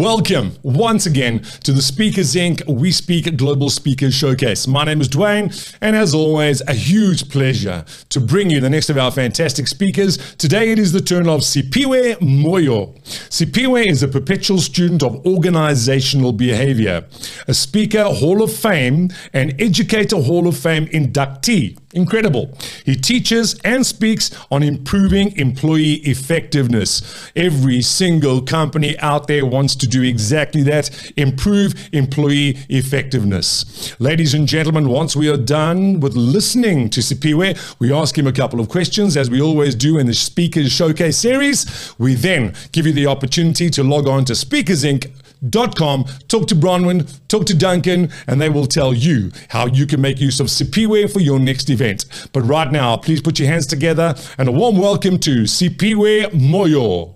Welcome once again to the Speakers Inc. We Speak Global Speakers Showcase. My name is Dwayne, and as always, a huge pleasure to bring you the next of our fantastic speakers. Today it is the turn of Siphiwe Moyo. Siphiwe is a perpetual student of organizational behavior, a Speaker Hall of Fame, and Educator Hall of Fame inductee. Incredible. He teaches and speaks on improving employee effectiveness. Every single company out there wants to do exactly that improve employee effectiveness. Ladies and gentlemen, once we are done with listening to Siphiwe, we ask him a couple of questions, as we always do in the Speakers Showcase series. We then give you the opportunity to log on to Speakers Inc. Com talk to Bronwyn, talk to Duncan, and they will tell you how you can make use of Siphiwe for your next event. But right now, please put your hands together and a warm welcome to Siphiwe Moyo.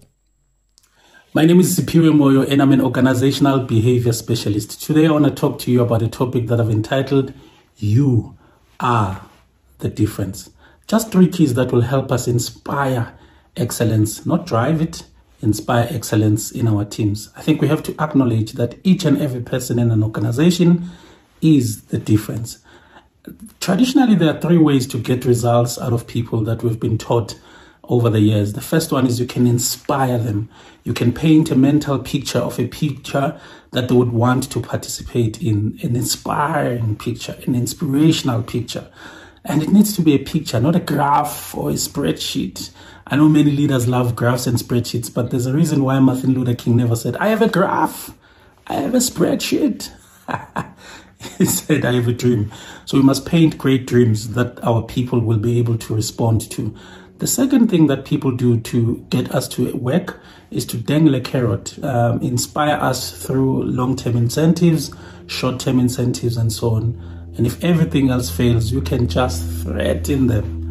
My name is Siphiwe Moyo, and I'm an organizational behavior specialist. Today, I want to talk to you about a topic that I've entitled You Are the Difference. Just three keys that will help us inspire excellence, not drive it inspire excellence in our teams. I think we have to acknowledge that each and every person in an organization is the difference. Traditionally, there are three ways to get results out of people that we've been taught over the years. The first one is you can inspire them. You can paint a mental picture of a picture that they would want to participate in, an inspiring picture, an inspirational picture. And it needs to be a picture, not a graph or a spreadsheet. I know many leaders love graphs and spreadsheets, but there's a reason why Martin Luther King never said, I have a graph, I have a spreadsheet. he said, I have a dream. So we must paint great dreams that our people will be able to respond to. The second thing that people do to get us to work is to dangle a carrot, um, inspire us through long term incentives, short term incentives, and so on. And if everything else fails, you can just threaten them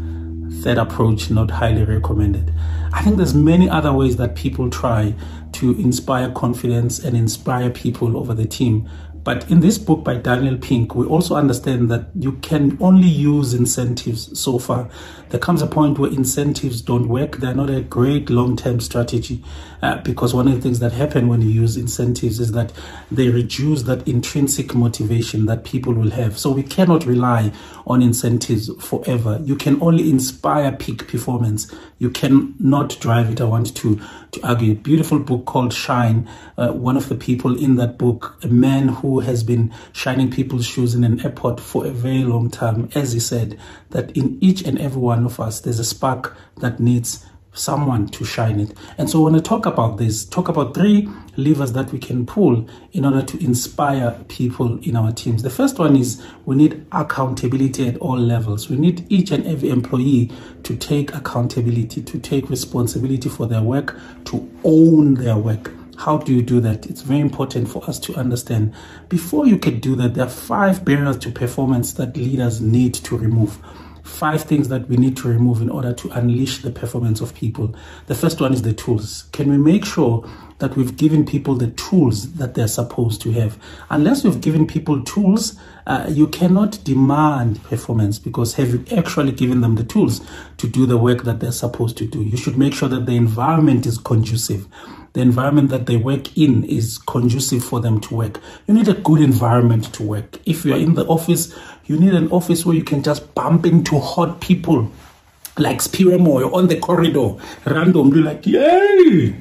third approach not highly recommended. I think there's many other ways that people try to inspire confidence and inspire people over the team but in this book by Daniel Pink, we also understand that you can only use incentives so far. There comes a point where incentives don't work. They're not a great long term strategy uh, because one of the things that happen when you use incentives is that they reduce that intrinsic motivation that people will have. So we cannot rely on incentives forever. You can only inspire peak performance. You cannot drive it. I want to, to argue. Beautiful book called Shine. Uh, one of the people in that book, a man who has been shining people's shoes in an airport for a very long time, as he said, that in each and every one of us, there's a spark that needs someone to shine it. And so when I talk about this, talk about three levers that we can pull in order to inspire people in our teams. The first one is we need accountability at all levels. We need each and every employee to take accountability, to take responsibility for their work, to own their work. How do you do that? It's very important for us to understand. Before you can do that, there are five barriers to performance that leaders need to remove. Five things that we need to remove in order to unleash the performance of people. The first one is the tools. Can we make sure that we've given people the tools that they're supposed to have? Unless we've given people tools, uh, you cannot demand performance because have you actually given them the tools to do the work that they're supposed to do? You should make sure that the environment is conducive the environment that they work in is conducive for them to work. You need a good environment to work. If you are in the office, you need an office where you can just bump into hot people like Siphiwe Moyo on the corridor, randomly like, yay,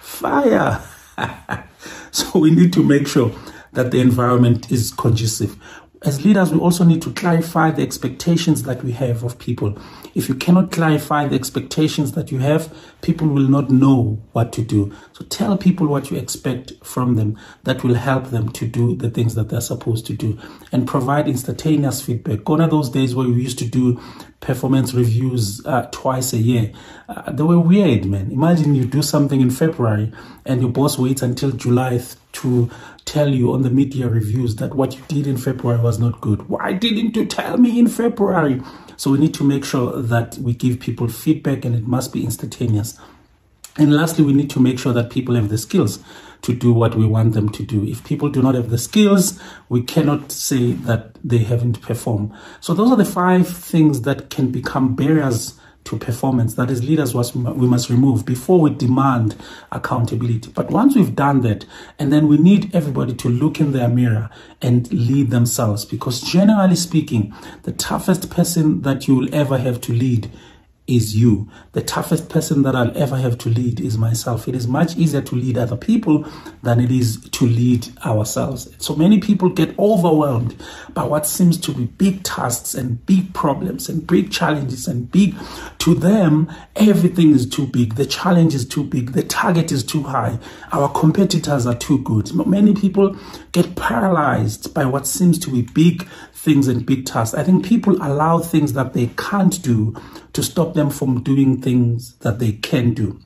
fire. so we need to make sure that the environment is conducive as leaders, we also need to clarify the expectations that we have of people. If you cannot clarify the expectations that you have, people will not know what to do. So tell people what you expect from them. That will help them to do the things that they're supposed to do and provide instantaneous feedback. Gone are those days where we used to do performance reviews uh, twice a year. Uh, they were weird, man. Imagine you do something in February and your boss waits until July to tell you on the media reviews that what you did in February was not good. Why didn't you tell me in February? So we need to make sure that we give people feedback and it must be instantaneous. And lastly, we need to make sure that people have the skills to do what we want them to do. If people do not have the skills, we cannot say that they haven't performed. So those are the five things that can become barriers to performance. That as leaders was we must remove before we demand accountability. But once we've done that and then we need everybody to look in their mirror and lead themselves. Because generally speaking the toughest person that you will ever have to lead is you. The toughest person that I'll ever have to lead is myself. It is much easier to lead other people than it is to lead ourselves. So many people get overwhelmed by what seems to be big tasks and big problems and big challenges and big, to them, everything is too big. The challenge is too big. The target is too high. Our competitors are too good. Many people get paralyzed by what seems to be big things and big tasks. I think people allow things that they can't do to stop them from doing things that they can do.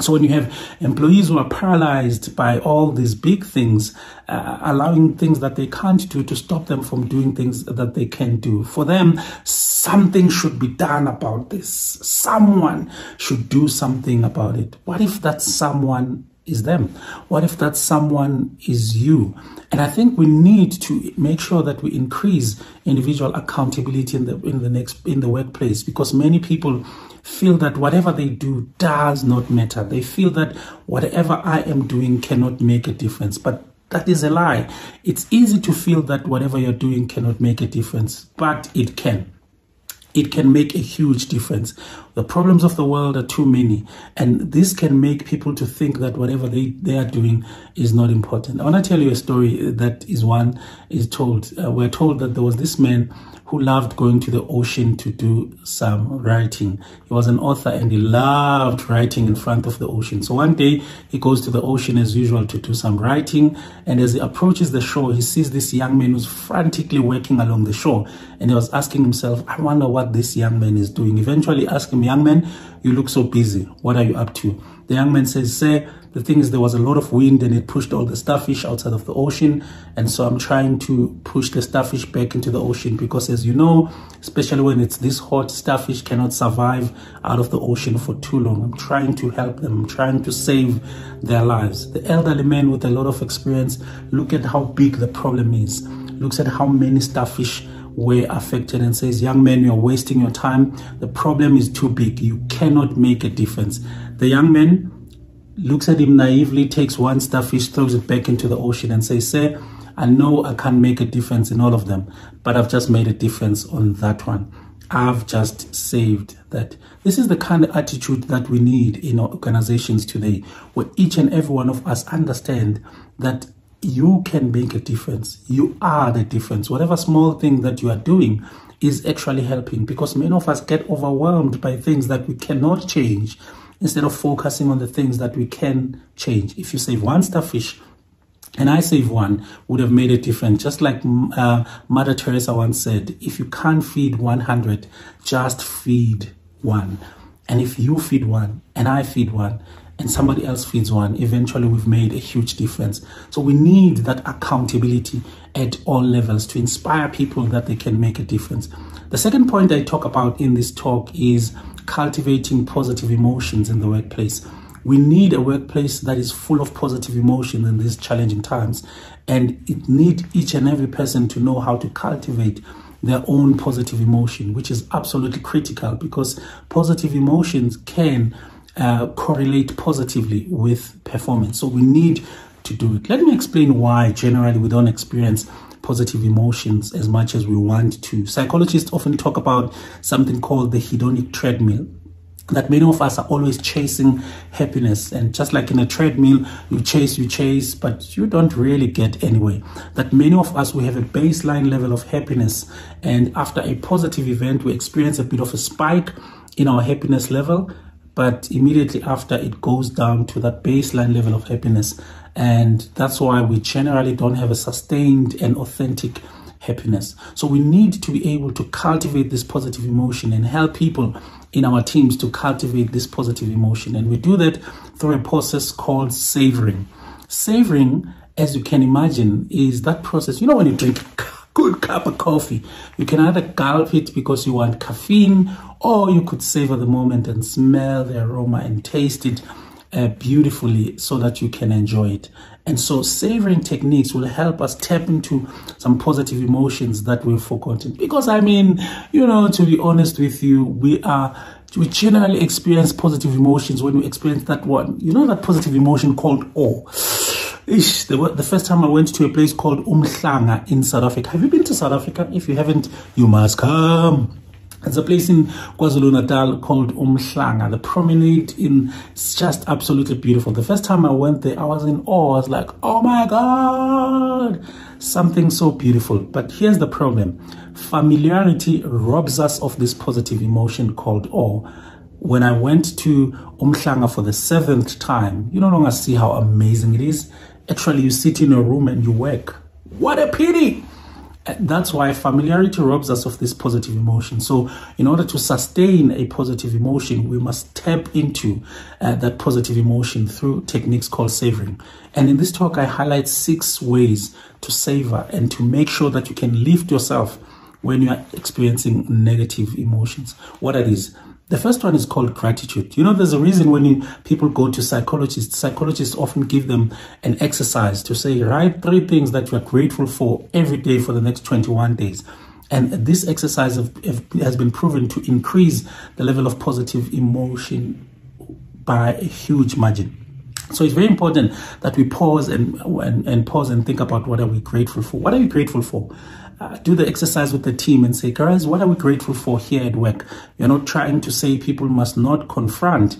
So when you have employees who are paralyzed by all these big things, uh, allowing things that they can't do to stop them from doing things that they can do, for them, something should be done about this. Someone should do something about it. What if that someone is them? What if that someone is you? And I think we need to make sure that we increase individual accountability in the in the next in the workplace because many people feel that whatever they do does not matter. They feel that whatever I am doing cannot make a difference. But that is a lie. It's easy to feel that whatever you're doing cannot make a difference, but it can it can make a huge difference. The problems of the world are too many, and this can make people to think that whatever they, they are doing is not important. I want to tell you a story that is one is told. Uh, we're told that there was this man who loved going to the ocean to do some writing. He was an author and he loved writing in front of the ocean. So one day he goes to the ocean as usual to do some writing. And as he approaches the shore, he sees this young man who's frantically working along the shore. And he was asking himself, I wonder what this young man is doing. Eventually asked him, young man, you look so busy. What are you up to? The young man says, Sir, the thing is, there was a lot of wind and it pushed all the starfish outside of the ocean. And so I'm trying to push the starfish back into the ocean because, as you know, especially when it's this hot, starfish cannot survive out of the ocean for too long. I'm trying to help them, I'm trying to save their lives. The elderly man with a lot of experience, look at how big the problem is, looks at how many starfish were affected and says, Young man, you're wasting your time. The problem is too big. You cannot make a difference. The young man looks at him naively, takes one starfish, throws it back into the ocean, and says, Sir, I know I can't make a difference in all of them, but I've just made a difference on that one. I've just saved that. This is the kind of attitude that we need in organizations today, where each and every one of us understand that you can make a difference. You are the difference. Whatever small thing that you are doing is actually helping because many of us get overwhelmed by things that we cannot change instead of focusing on the things that we can change. If you save one starfish, and I save one, would have made a difference. Just like uh, Mother Teresa once said, if you can't feed 100, just feed one. And if you feed one and I feed one, and somebody else feeds one, eventually we've made a huge difference. So we need that accountability at all levels to inspire people that they can make a difference. The second point I talk about in this talk is cultivating positive emotions in the workplace. We need a workplace that is full of positive emotion in these challenging times. And it needs each and every person to know how to cultivate their own positive emotion, which is absolutely critical because positive emotions can uh, correlate positively with performance. So we need to do it. Let me explain why generally we don't experience positive emotions as much as we want to. Psychologists often talk about something called the hedonic treadmill that many of us are always chasing happiness. And just like in a treadmill you chase you chase but you don't really get anywhere. That many of us we have a baseline level of happiness and after a positive event we experience a bit of a spike in our happiness level but immediately after it goes down to that baseline level of happiness and that's why we generally don't have a sustained and authentic happiness. So we need to be able to cultivate this positive emotion and help people in our teams to cultivate this positive emotion. And we do that through a process called savoring. Savoring as you can imagine is that process you know when you drink a good cup of coffee. You can either gulp it because you want caffeine, or you could savor the moment and smell the aroma and taste it uh, beautifully so that you can enjoy it. And so, savoring techniques will help us tap into some positive emotions that we've forgotten. Because, I mean, you know, to be honest with you, we are we generally experience positive emotions when we experience that one. You know that positive emotion called awe. Ish, the, the first time I went to a place called Umhlanga in South Africa. Have you been to South Africa? If you haven't, you must come. There's a place in KwaZulu Natal called Umhlanga. The promenade in it's just absolutely beautiful. The first time I went there, I was in awe. I was like, oh my God, something so beautiful. But here's the problem familiarity robs us of this positive emotion called awe. When I went to Umhlanga for the seventh time, you no longer see how amazing it is. Actually, you sit in a room and you work. What a pity! That's why familiarity robs us of this positive emotion. So, in order to sustain a positive emotion, we must tap into uh, that positive emotion through techniques called savoring. And in this talk, I highlight six ways to savor and to make sure that you can lift yourself when you are experiencing negative emotions. What are these? The first one is called gratitude. You know, there's a reason when you, people go to psychologists, psychologists often give them an exercise to say, write three things that you are grateful for every day for the next 21 days. And this exercise have, have, has been proven to increase the level of positive emotion by a huge margin. So it's very important that we pause and, and, and pause and think about what are we grateful for? What are you grateful for? Uh, do the exercise with the team and say, guys, what are we grateful for here at work? You're not trying to say people must not confront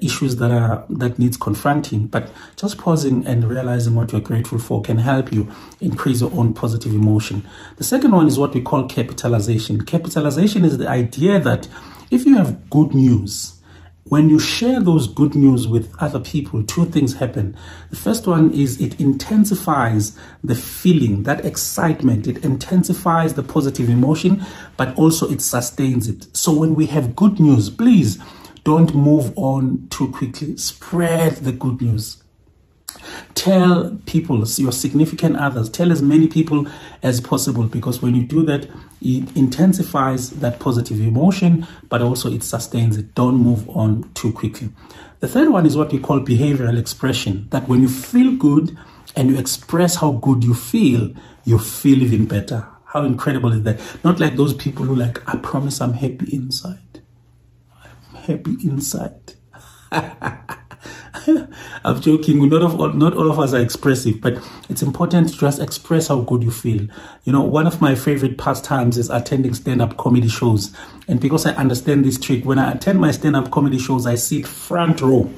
issues that are that needs confronting but just pausing and realizing what you're grateful for can help you increase your own positive emotion the second one is what we call capitalization capitalization is the idea that if you have good news when you share those good news with other people, two things happen. The first one is it intensifies the feeling, that excitement. It intensifies the positive emotion, but also it sustains it. So when we have good news, please don't move on too quickly. Spread the good news. Tell people, your significant others, tell as many people as possible because when you do that, it intensifies that positive emotion, but also it sustains it. Don't move on too quickly. The third one is what we call behavioral expression that when you feel good and you express how good you feel, you feel even better. How incredible is that? Not like those people who like, I promise I'm happy inside. I'm happy inside. I'm joking. Not of all, not all of us are expressive, but it's important to just express how good you feel. You know, one of my favorite pastimes is attending stand-up comedy shows, and because I understand this trick, when I attend my stand-up comedy shows, I sit front row.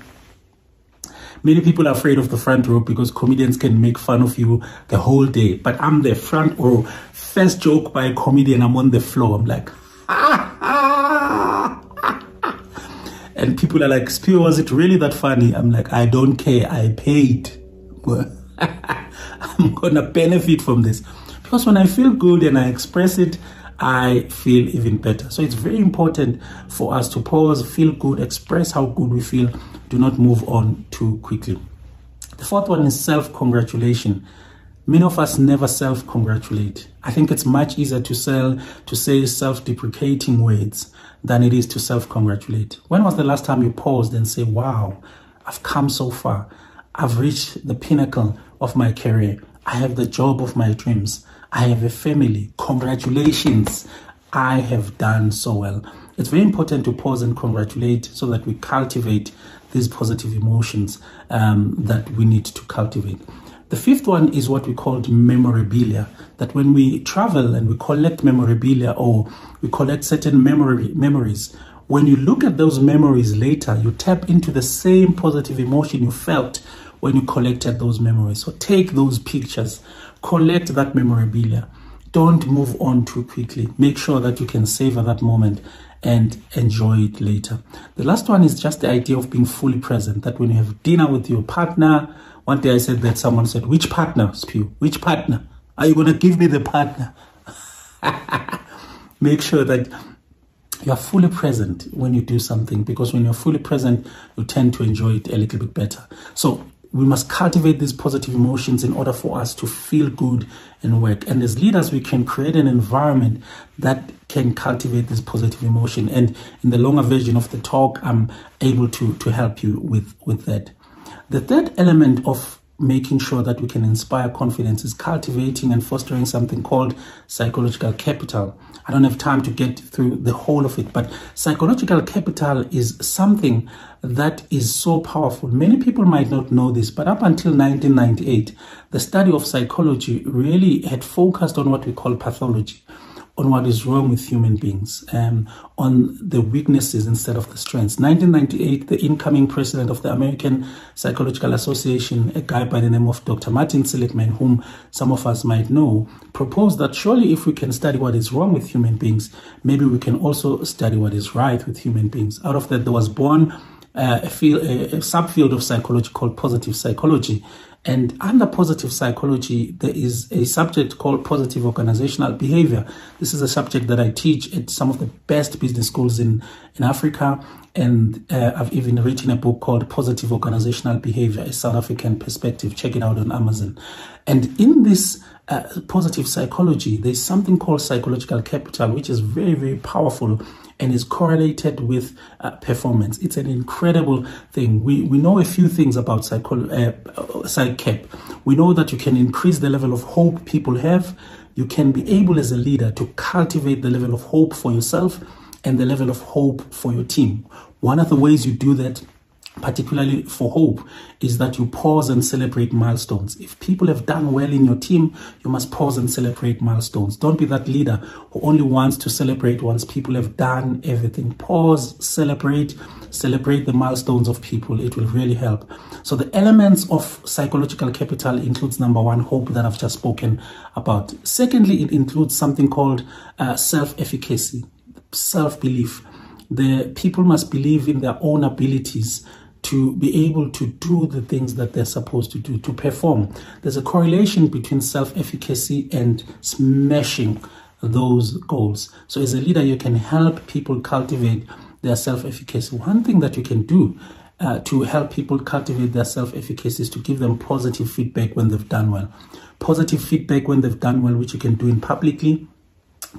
Many people are afraid of the front row because comedians can make fun of you the whole day. But I'm the front row. First joke by a comedian, I'm on the floor. I'm like, and people are like, Siphiwe, was it really that funny? I'm like, I don't care. I paid. I'm going to benefit from this. Because when I feel good and I express it, I feel even better. So it's very important for us to pause, feel good, express how good we feel. Do not move on too quickly. The fourth one is self congratulation. Many of us never self congratulate. I think it's much easier to sell to say self deprecating words than it is to self congratulate. When was the last time you paused and say, Wow, I've come so far. I've reached the pinnacle of my career. I have the job of my dreams. I have a family. Congratulations. I have done so well. It's very important to pause and congratulate so that we cultivate these positive emotions um, that we need to cultivate. The fifth one is what we called memorabilia. That when we travel and we collect memorabilia or we collect certain memory memories, when you look at those memories later, you tap into the same positive emotion you felt when you collected those memories. So take those pictures, collect that memorabilia. Don't move on too quickly. Make sure that you can savor that moment and enjoy it later. The last one is just the idea of being fully present. That when you have dinner with your partner, one day I said that someone said, Which partner, Siphiwe? Which partner? Are you going to give me the partner? Make sure that you are fully present when you do something because when you're fully present, you tend to enjoy it a little bit better. So we must cultivate these positive emotions in order for us to feel good and work. And as leaders, we can create an environment that can cultivate this positive emotion. And in the longer version of the talk, I'm able to, to help you with, with that. The third element of making sure that we can inspire confidence is cultivating and fostering something called psychological capital. I don't have time to get through the whole of it, but psychological capital is something that is so powerful. Many people might not know this, but up until 1998, the study of psychology really had focused on what we call pathology on what is wrong with human beings, um, on the weaknesses instead of the strengths. 1998, the incoming president of the American Psychological Association, a guy by the name of Dr. Martin Seligman, whom some of us might know, proposed that surely if we can study what is wrong with human beings, maybe we can also study what is right with human beings. Out of that, there was born uh, a, field, a, a subfield of psychology called positive psychology. And under positive psychology, there is a subject called positive organizational behavior. This is a subject that I teach at some of the best business schools in, in Africa. And uh, I've even written a book called Positive Organizational Behavior, a South African perspective. Check it out on Amazon. And in this uh, positive psychology, there's something called psychological capital, which is very, very powerful and is correlated with uh, performance. It's an incredible thing. We, we know a few things about psycho, uh, PsyCap. We know that you can increase the level of hope people have. You can be able as a leader to cultivate the level of hope for yourself and the level of hope for your team. One of the ways you do that particularly for hope, is that you pause and celebrate milestones. If people have done well in your team, you must pause and celebrate milestones. Don't be that leader who only wants to celebrate once people have done everything. Pause, celebrate, celebrate the milestones of people. It will really help. So the elements of psychological capital includes number one, hope that I've just spoken about. Secondly, it includes something called uh, self-efficacy, self-belief. The people must believe in their own abilities to be able to do the things that they're supposed to do, to perform. There's a correlation between self efficacy and smashing those goals. So, as a leader, you can help people cultivate their self efficacy. One thing that you can do uh, to help people cultivate their self efficacy is to give them positive feedback when they've done well. Positive feedback when they've done well, which you can do in publicly,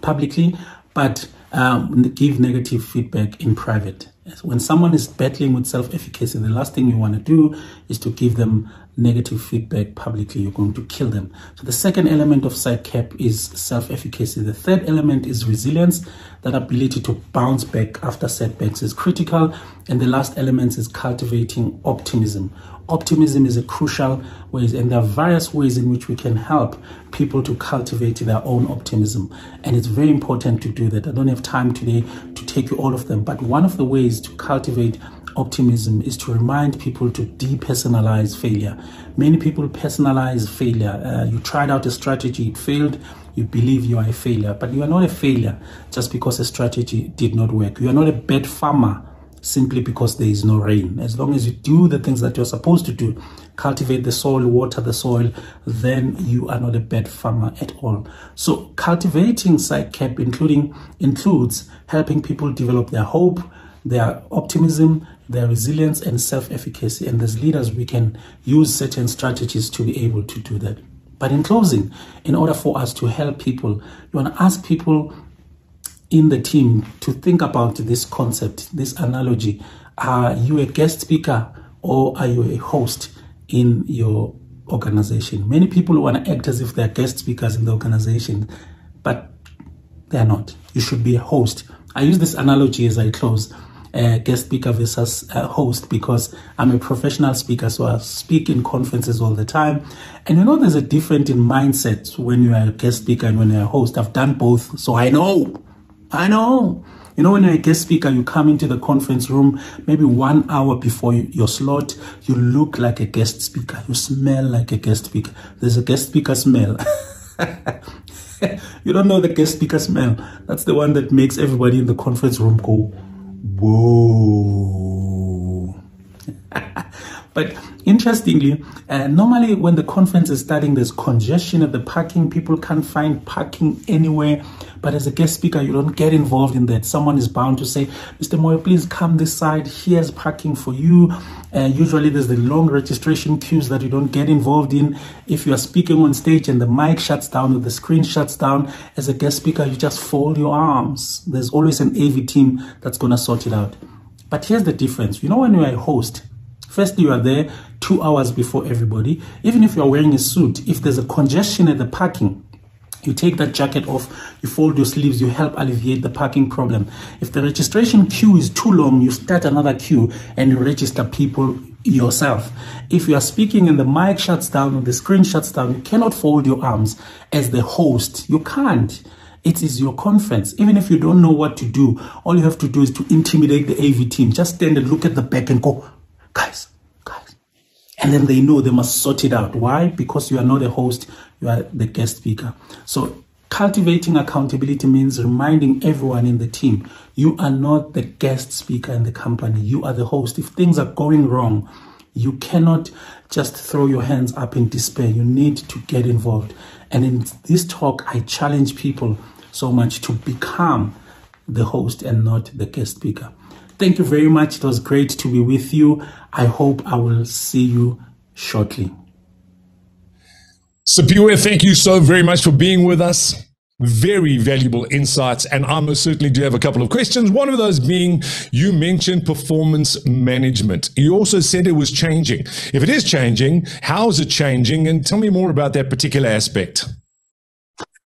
publicly, but um, give negative feedback in private. When someone is battling with self efficacy, the last thing you want to do is to give them negative feedback publicly. You're going to kill them. So, the second element of PsyCap is self efficacy. The third element is resilience. That ability to bounce back after setbacks is critical. And the last element is cultivating optimism optimism is a crucial ways and there are various ways in which we can help people to cultivate their own optimism. And it's very important to do that. I don't have time today to take you all of them but one of the ways to cultivate optimism is to remind people to depersonalize failure. Many people personalize failure. Uh, you tried out a strategy it failed. You believe you are a failure but you are not a failure just because a strategy did not work. You are not a bad farmer simply because there is no rain. As long as you do the things that you're supposed to do, cultivate the soil, water the soil, then you are not a bad farmer at all. So cultivating PsyCap including includes helping people develop their hope, their optimism, their resilience and self-efficacy. And as leaders, we can use certain strategies to be able to do that. But in closing, in order for us to help people, you want to ask people in the team to think about this concept, this analogy. Are you a guest speaker or are you a host in your organization? Many people want to act as if they're guest speakers in the organization, but they're not. You should be a host. I use this analogy as I close. Uh, guest speaker versus uh, host because I'm a professional speaker, so I speak in conferences all the time. And you know, there's a difference in mindset when you are a guest speaker and when you're a host. I've done both, so I know I know. You know, when you're a guest speaker, you come into the conference room maybe one hour before your slot, you look like a guest speaker. You smell like a guest speaker. There's a guest speaker smell. you don't know the guest speaker smell. That's the one that makes everybody in the conference room go, whoa. but interestingly, uh, normally when the conference is starting, there's congestion at the parking. People can't find parking anywhere. But as a guest speaker, you don't get involved in that. Someone is bound to say, Mr. Moyo, please come this side. Here's parking for you. Uh, usually there's the long registration queues that you don't get involved in. If you are speaking on stage and the mic shuts down or the screen shuts down, as a guest speaker, you just fold your arms. There's always an AV team that's going to sort it out. But here's the difference. You know, when you're a host, first you are there two hours before everybody. Even if you're wearing a suit, if there's a congestion at the parking, you take that jacket off, you fold your sleeves, you help alleviate the parking problem. If the registration queue is too long, you start another queue and you register people yourself. If you are speaking and the mic shuts down or the screen shuts down, you cannot fold your arms as the host. You can't. It is your conference. Even if you don't know what to do, all you have to do is to intimidate the AV team. Just stand and look at the back and go, guys, guys. And then they know they must sort it out. Why? Because you are not a host, you are the guest speaker. So cultivating accountability means reminding everyone in the team you are not the guest speaker in the company, you are the host. If things are going wrong, you cannot just throw your hands up in despair. You need to get involved. And in this talk, I challenge people so much to become the host and not the guest speaker. Thank you very much. It was great to be with you. I hope I will see you shortly. Siphiwe, thank you so very much for being with us. Very valuable insights. And I most certainly do have a couple of questions. One of those being you mentioned performance management. You also said it was changing. If it is changing, how is it changing? And tell me more about that particular aspect.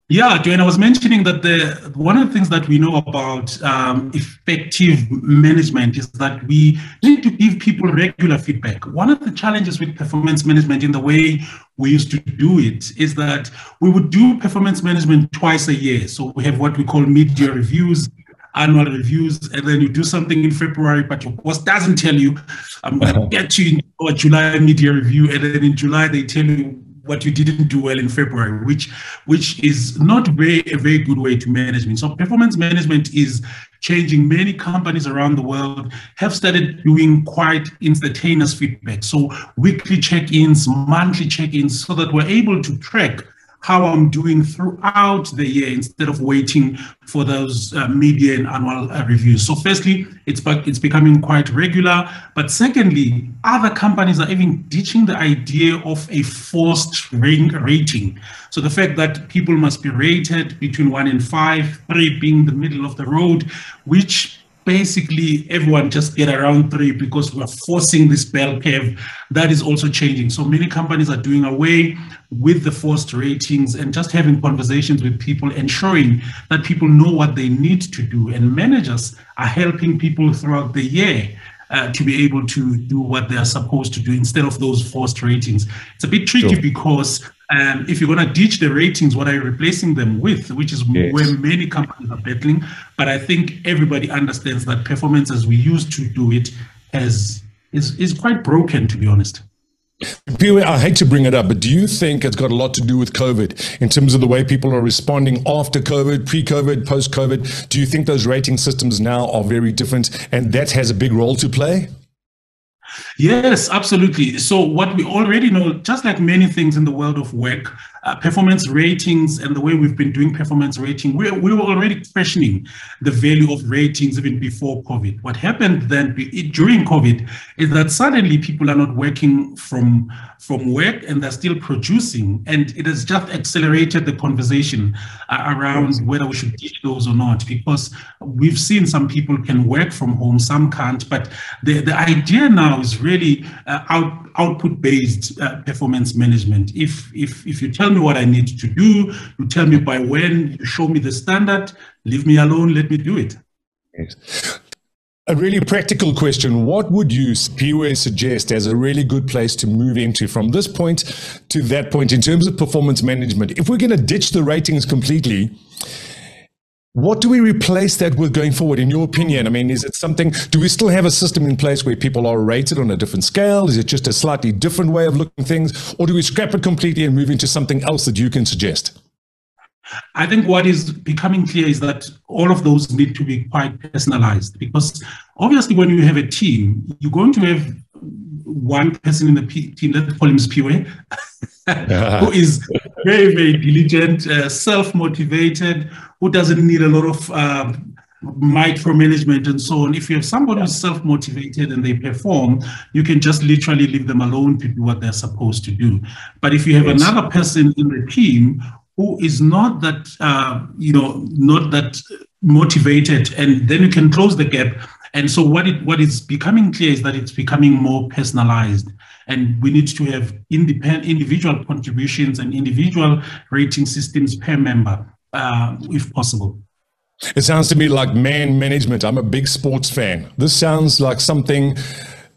Yeah, Dwayne, I was mentioning that the one of the things that we know about um, effective management is that we need to give people regular feedback. One of the challenges with performance management in the way we used to do it is that we would do performance management twice a year. So we have what we call mid-year reviews, annual reviews, and then you do something in February, but your boss doesn't tell you, I'm going to get you in a July mid-year review, and then in July they tell you what you didn't do well in February, which which is not very a very good way to management. So performance management is changing. Many companies around the world have started doing quite instantaneous feedback. So weekly check-ins, monthly check-ins, so that we're able to track how I'm doing throughout the year instead of waiting for those uh, media and annual uh, reviews. So, firstly, it's it's becoming quite regular. But secondly, other companies are even ditching the idea of a forced rating. So, the fact that people must be rated between one and five, three being the middle of the road, which basically everyone just get around three because we're forcing this bell curve. That is also changing. So many companies are doing away with the forced ratings and just having conversations with people, ensuring that people know what they need to do. And managers are helping people throughout the year uh, to be able to do what they are supposed to do instead of those forced ratings. It's a bit tricky sure. because um, if you're going to ditch the ratings, what are you replacing them with? Which is yes. where many companies are battling. But I think everybody understands that performance as we used to do it has is, is quite broken, to be honest. I hate to bring it up, but do you think it's got a lot to do with COVID in terms of the way people are responding after COVID, pre COVID, post COVID? Do you think those rating systems now are very different and that has a big role to play? Yes, absolutely. So, what we already know, just like many things in the world of work, uh, performance ratings and the way we've been doing performance rating, we, we were already questioning the value of ratings even before COVID. What happened then during COVID is that suddenly people are not working from, from work and they're still producing. And it has just accelerated the conversation uh, around whether we should teach those or not, because we've seen some people can work from home, some can't. But the, the idea now is really uh, out output based uh, performance management. If, if, if you tell me what I need to do, you tell me by when, you show me the standard, leave me alone, let me do it. Yes. A really practical question. What would you, Siphiwe, suggest as a really good place to move into from this point to that point in terms of performance management? If we're going to ditch the ratings completely, what do we replace that with going forward, in your opinion? I mean, is it something, do we still have a system in place where people are rated on a different scale? Is it just a slightly different way of looking things? Or do we scrap it completely and move into something else that you can suggest? I think what is becoming clear is that all of those need to be quite personalized because obviously, when you have a team, you're going to have one person in the team, let's call him Siphiwe, who is very, very diligent, uh, self motivated, who doesn't need a lot of um, micromanagement and so on. If you have somebody who's self-motivated and they perform, you can just literally leave them alone to do what they're supposed to do. But if you have yes. another person in the team who is not that, uh, you know, not that motivated, and then you can close the gap And so what it what is becoming clear is that it's becoming more personalized, and we need to have independent individual contributions and individual rating systems per member, uh, if possible. It sounds to me like man management. I'm a big sports fan. This sounds like something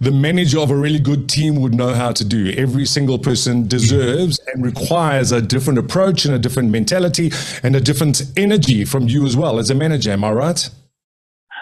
the manager of a really good team would know how to do. Every single person deserves and requires a different approach and a different mentality and a different energy from you as well as a manager. Am I right?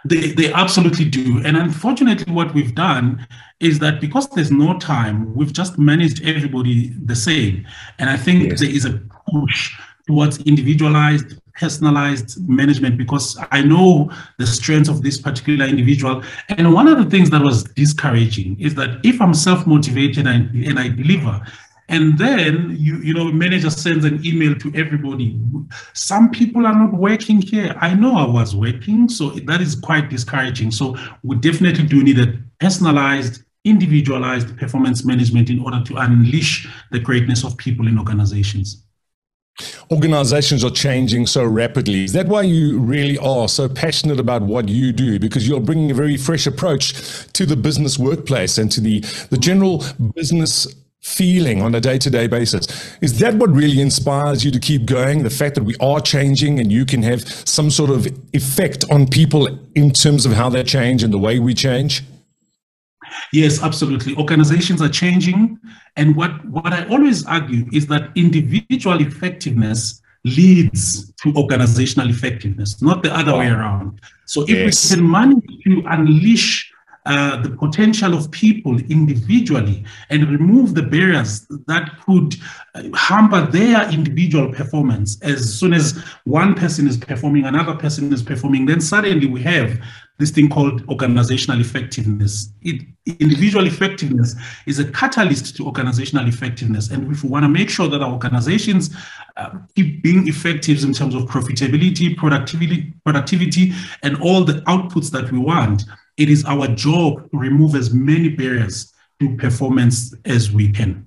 They, they absolutely do. And unfortunately, what we've done is that because there's no time, we've just managed everybody the same. And I think yes. there is a push towards individualized personalized management because I know the strengths of this particular individual. And one of the things that was discouraging is that if I'm self-motivated and, and I deliver, and then you you know manager sends an email to everybody some people are not working here i know i was working so that is quite discouraging so we definitely do need a personalized individualized performance management in order to unleash the greatness of people in organizations organizations are changing so rapidly. Is that why you really are so passionate about what you do? Because you're bringing a very fresh approach to the business workplace and to the, the general business feeling on a day-to-day basis is that what really inspires you to keep going the fact that we are changing and you can have some sort of effect on people in terms of how they change and the way we change Yes, absolutely. Organizations are changing. And what, what I always argue is that individual effectiveness leads to organizational effectiveness, not the other way around. So if yes. we can manage to unleash uh, the potential of people individually and remove the barriers that could uh, hamper their individual performance. As soon as one person is performing, another person is performing, then suddenly we have this thing called organizational effectiveness. It, individual effectiveness is a catalyst to organizational effectiveness. And if we want to make sure that our organizations uh, keep being effective in terms of profitability, productivity, productivity, and all the outputs that we want, it is our job to remove as many barriers to performance as we can.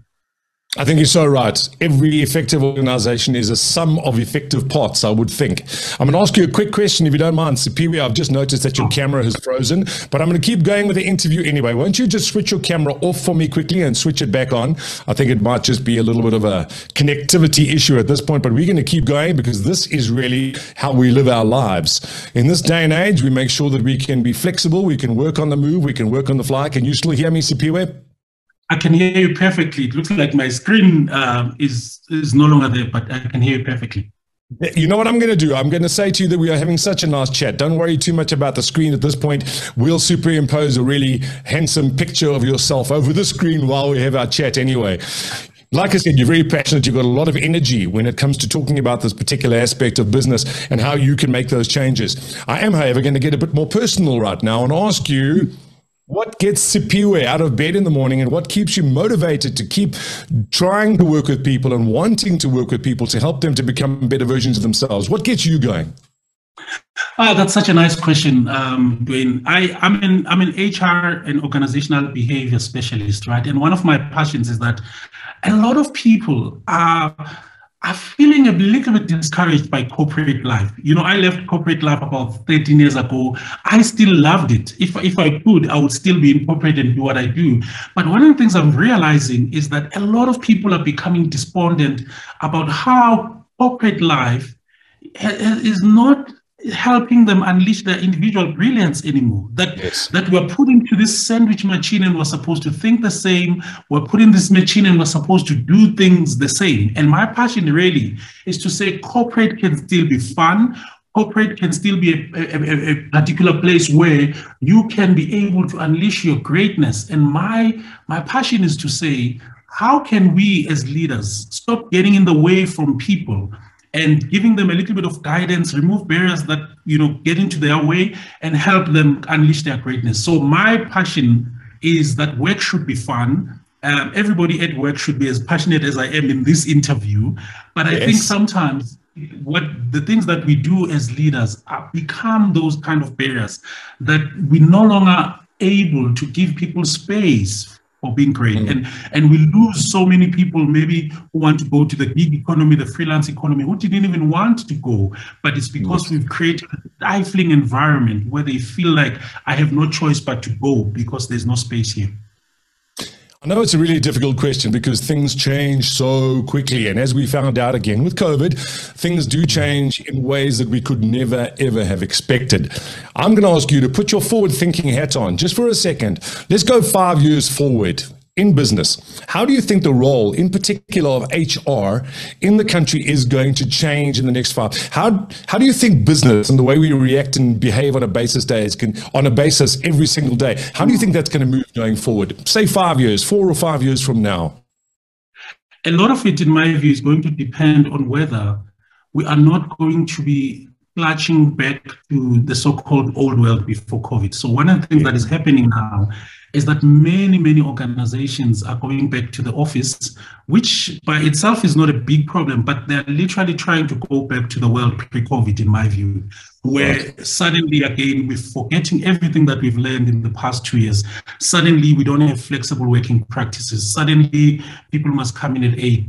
I think you're so right. Every effective organization is a sum of effective parts, I would think. I'm going to ask you a quick question, if you don't mind. Siphiwe, I've just noticed that your camera has frozen, but I'm going to keep going with the interview anyway. Won't you just switch your camera off for me quickly and switch it back on? I think it might just be a little bit of a connectivity issue at this point, but we're going to keep going because this is really how we live our lives. In this day and age, we make sure that we can be flexible, we can work on the move, we can work on the fly. Can you still hear me, Siphiwe? I can hear you perfectly. It looks like my screen uh, is is no longer there, but I can hear you perfectly. You know what I'm going to do? I'm going to say to you that we are having such a nice chat. Don't worry too much about the screen at this point. We'll superimpose a really handsome picture of yourself over the screen while we have our chat anyway. Like I said, you're very passionate. You've got a lot of energy when it comes to talking about this particular aspect of business and how you can make those changes. I am, however, going to get a bit more personal right now and ask you what gets Siphiwe out of bed in the morning and what keeps you motivated to keep trying to work with people and wanting to work with people to help them to become better versions of themselves? What gets you going? Oh, that's such a nice question, um, Dwayne. I, I'm I'm an HR and organizational behavior specialist, right? And one of my passions is that a lot of people are are feeling a little bit discouraged by corporate life. You know, I left corporate life about 13 years ago. I still loved it. If, if I could, I would still be in corporate and do what I do. But one of the things I'm realizing is that a lot of people are becoming despondent about how corporate life is not helping them unleash their individual brilliance anymore. That yes. that we're put into this sandwich machine and we're supposed to think the same. We're put in this machine and we're supposed to do things the same. And my passion really is to say corporate can still be fun. Corporate can still be a, a, a particular place where you can be able to unleash your greatness. And my my passion is to say, how can we as leaders stop getting in the way from people? And giving them a little bit of guidance, remove barriers that you know get into their way, and help them unleash their greatness. So my passion is that work should be fun. Um, everybody at work should be as passionate as I am in this interview. But I yes. think sometimes what the things that we do as leaders are, become those kind of barriers that we no longer able to give people space or being great. Mm. And and we lose so many people maybe who want to go to the gig economy, the freelance economy, who didn't even want to go. But it's because we've created a stifling environment where they feel like I have no choice but to go because there's no space here. I know it's a really difficult question because things change so quickly. And as we found out again with COVID, things do change in ways that we could never, ever have expected. I'm going to ask you to put your forward thinking hat on just for a second. Let's go five years forward in business. How do you think the role, in particular of HR, in the country is going to change in the next five? How how do you think business and the way we react and behave on a basis days can on a basis every single day? How do you think that's going to move going forward? Say five years, four or five years from now. A lot of it, in my view, is going to depend on whether we are not going to be clutching back to the so-called old world before COVID. So one of the things that is happening now is that many, many organizations are going back to the office, which by itself is not a big problem, but they're literally trying to go back to the world pre-COVID, in my view, where suddenly again we're forgetting everything that we've learned in the past two years. Suddenly we don't have flexible working practices. Suddenly people must come in at eight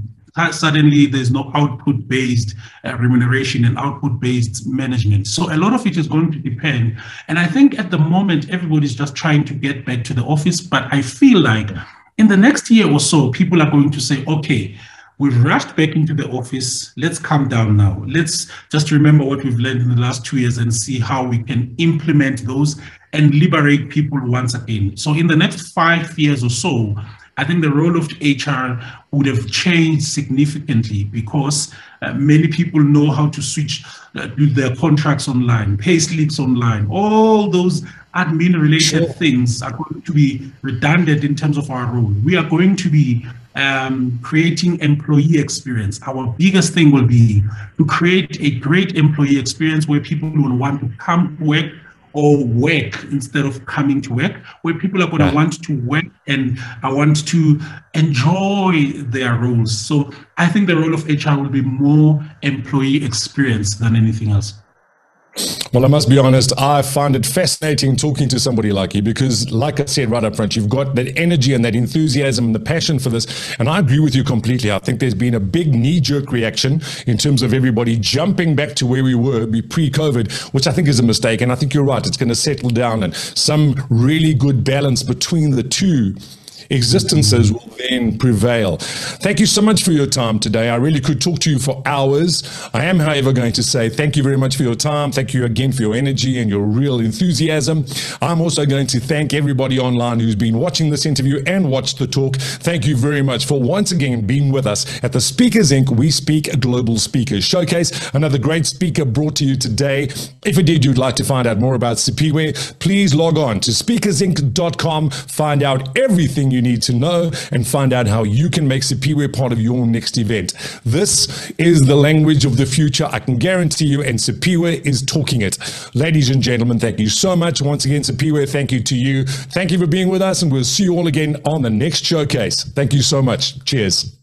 suddenly there's no output based uh, remuneration and output based management. So a lot of it is going to depend. And I think at the moment, everybody's just trying to get back to the office. But I feel like in the next year or so, people are going to say, okay, we've rushed back into the office. Let's calm down now. Let's just remember what we've learned in the last two years and see how we can implement those and liberate people once again. So in the next five years or so, I think the role of HR would have changed significantly because uh, many people know how to switch uh, their contracts online, pay slips online, all those admin related sure. things are going to be redundant in terms of our role. We are going to be um, creating employee experience. Our biggest thing will be to create a great employee experience where people will want to come work or work instead of coming to work, where people are going right. to want to work and I want to enjoy their roles. So I think the role of HR will be more employee experience than anything else. Well, I must be honest, I find it fascinating talking to somebody like you because, like I said right up front, you've got that energy and that enthusiasm and the passion for this. And I agree with you completely. I think there's been a big knee jerk reaction in terms of everybody jumping back to where we were pre COVID, which I think is a mistake. And I think you're right. It's going to settle down and some really good balance between the two existences will then prevail. Thank you so much for your time today. I really could talk to you for hours. I am, however, going to say thank you very much for your time. Thank you again for your energy and your real enthusiasm. I'm also going to thank everybody online who's been watching this interview and watched the talk. Thank you very much for once again being with us at the Speakers Inc. We Speak Global Speakers Showcase. Another great speaker brought to you today. If indeed you'd like to find out more about Siphiwe, please log on to speakersinc.com. Find out everything you you need to know and find out how you can make Siphiwe part of your next event. This is the language of the future. I can guarantee you, and Siphiwe is talking it. Ladies and gentlemen, thank you so much. Once again, Siphiwe, thank you to you. Thank you for being with us, and we'll see you all again on the next showcase. Thank you so much. Cheers.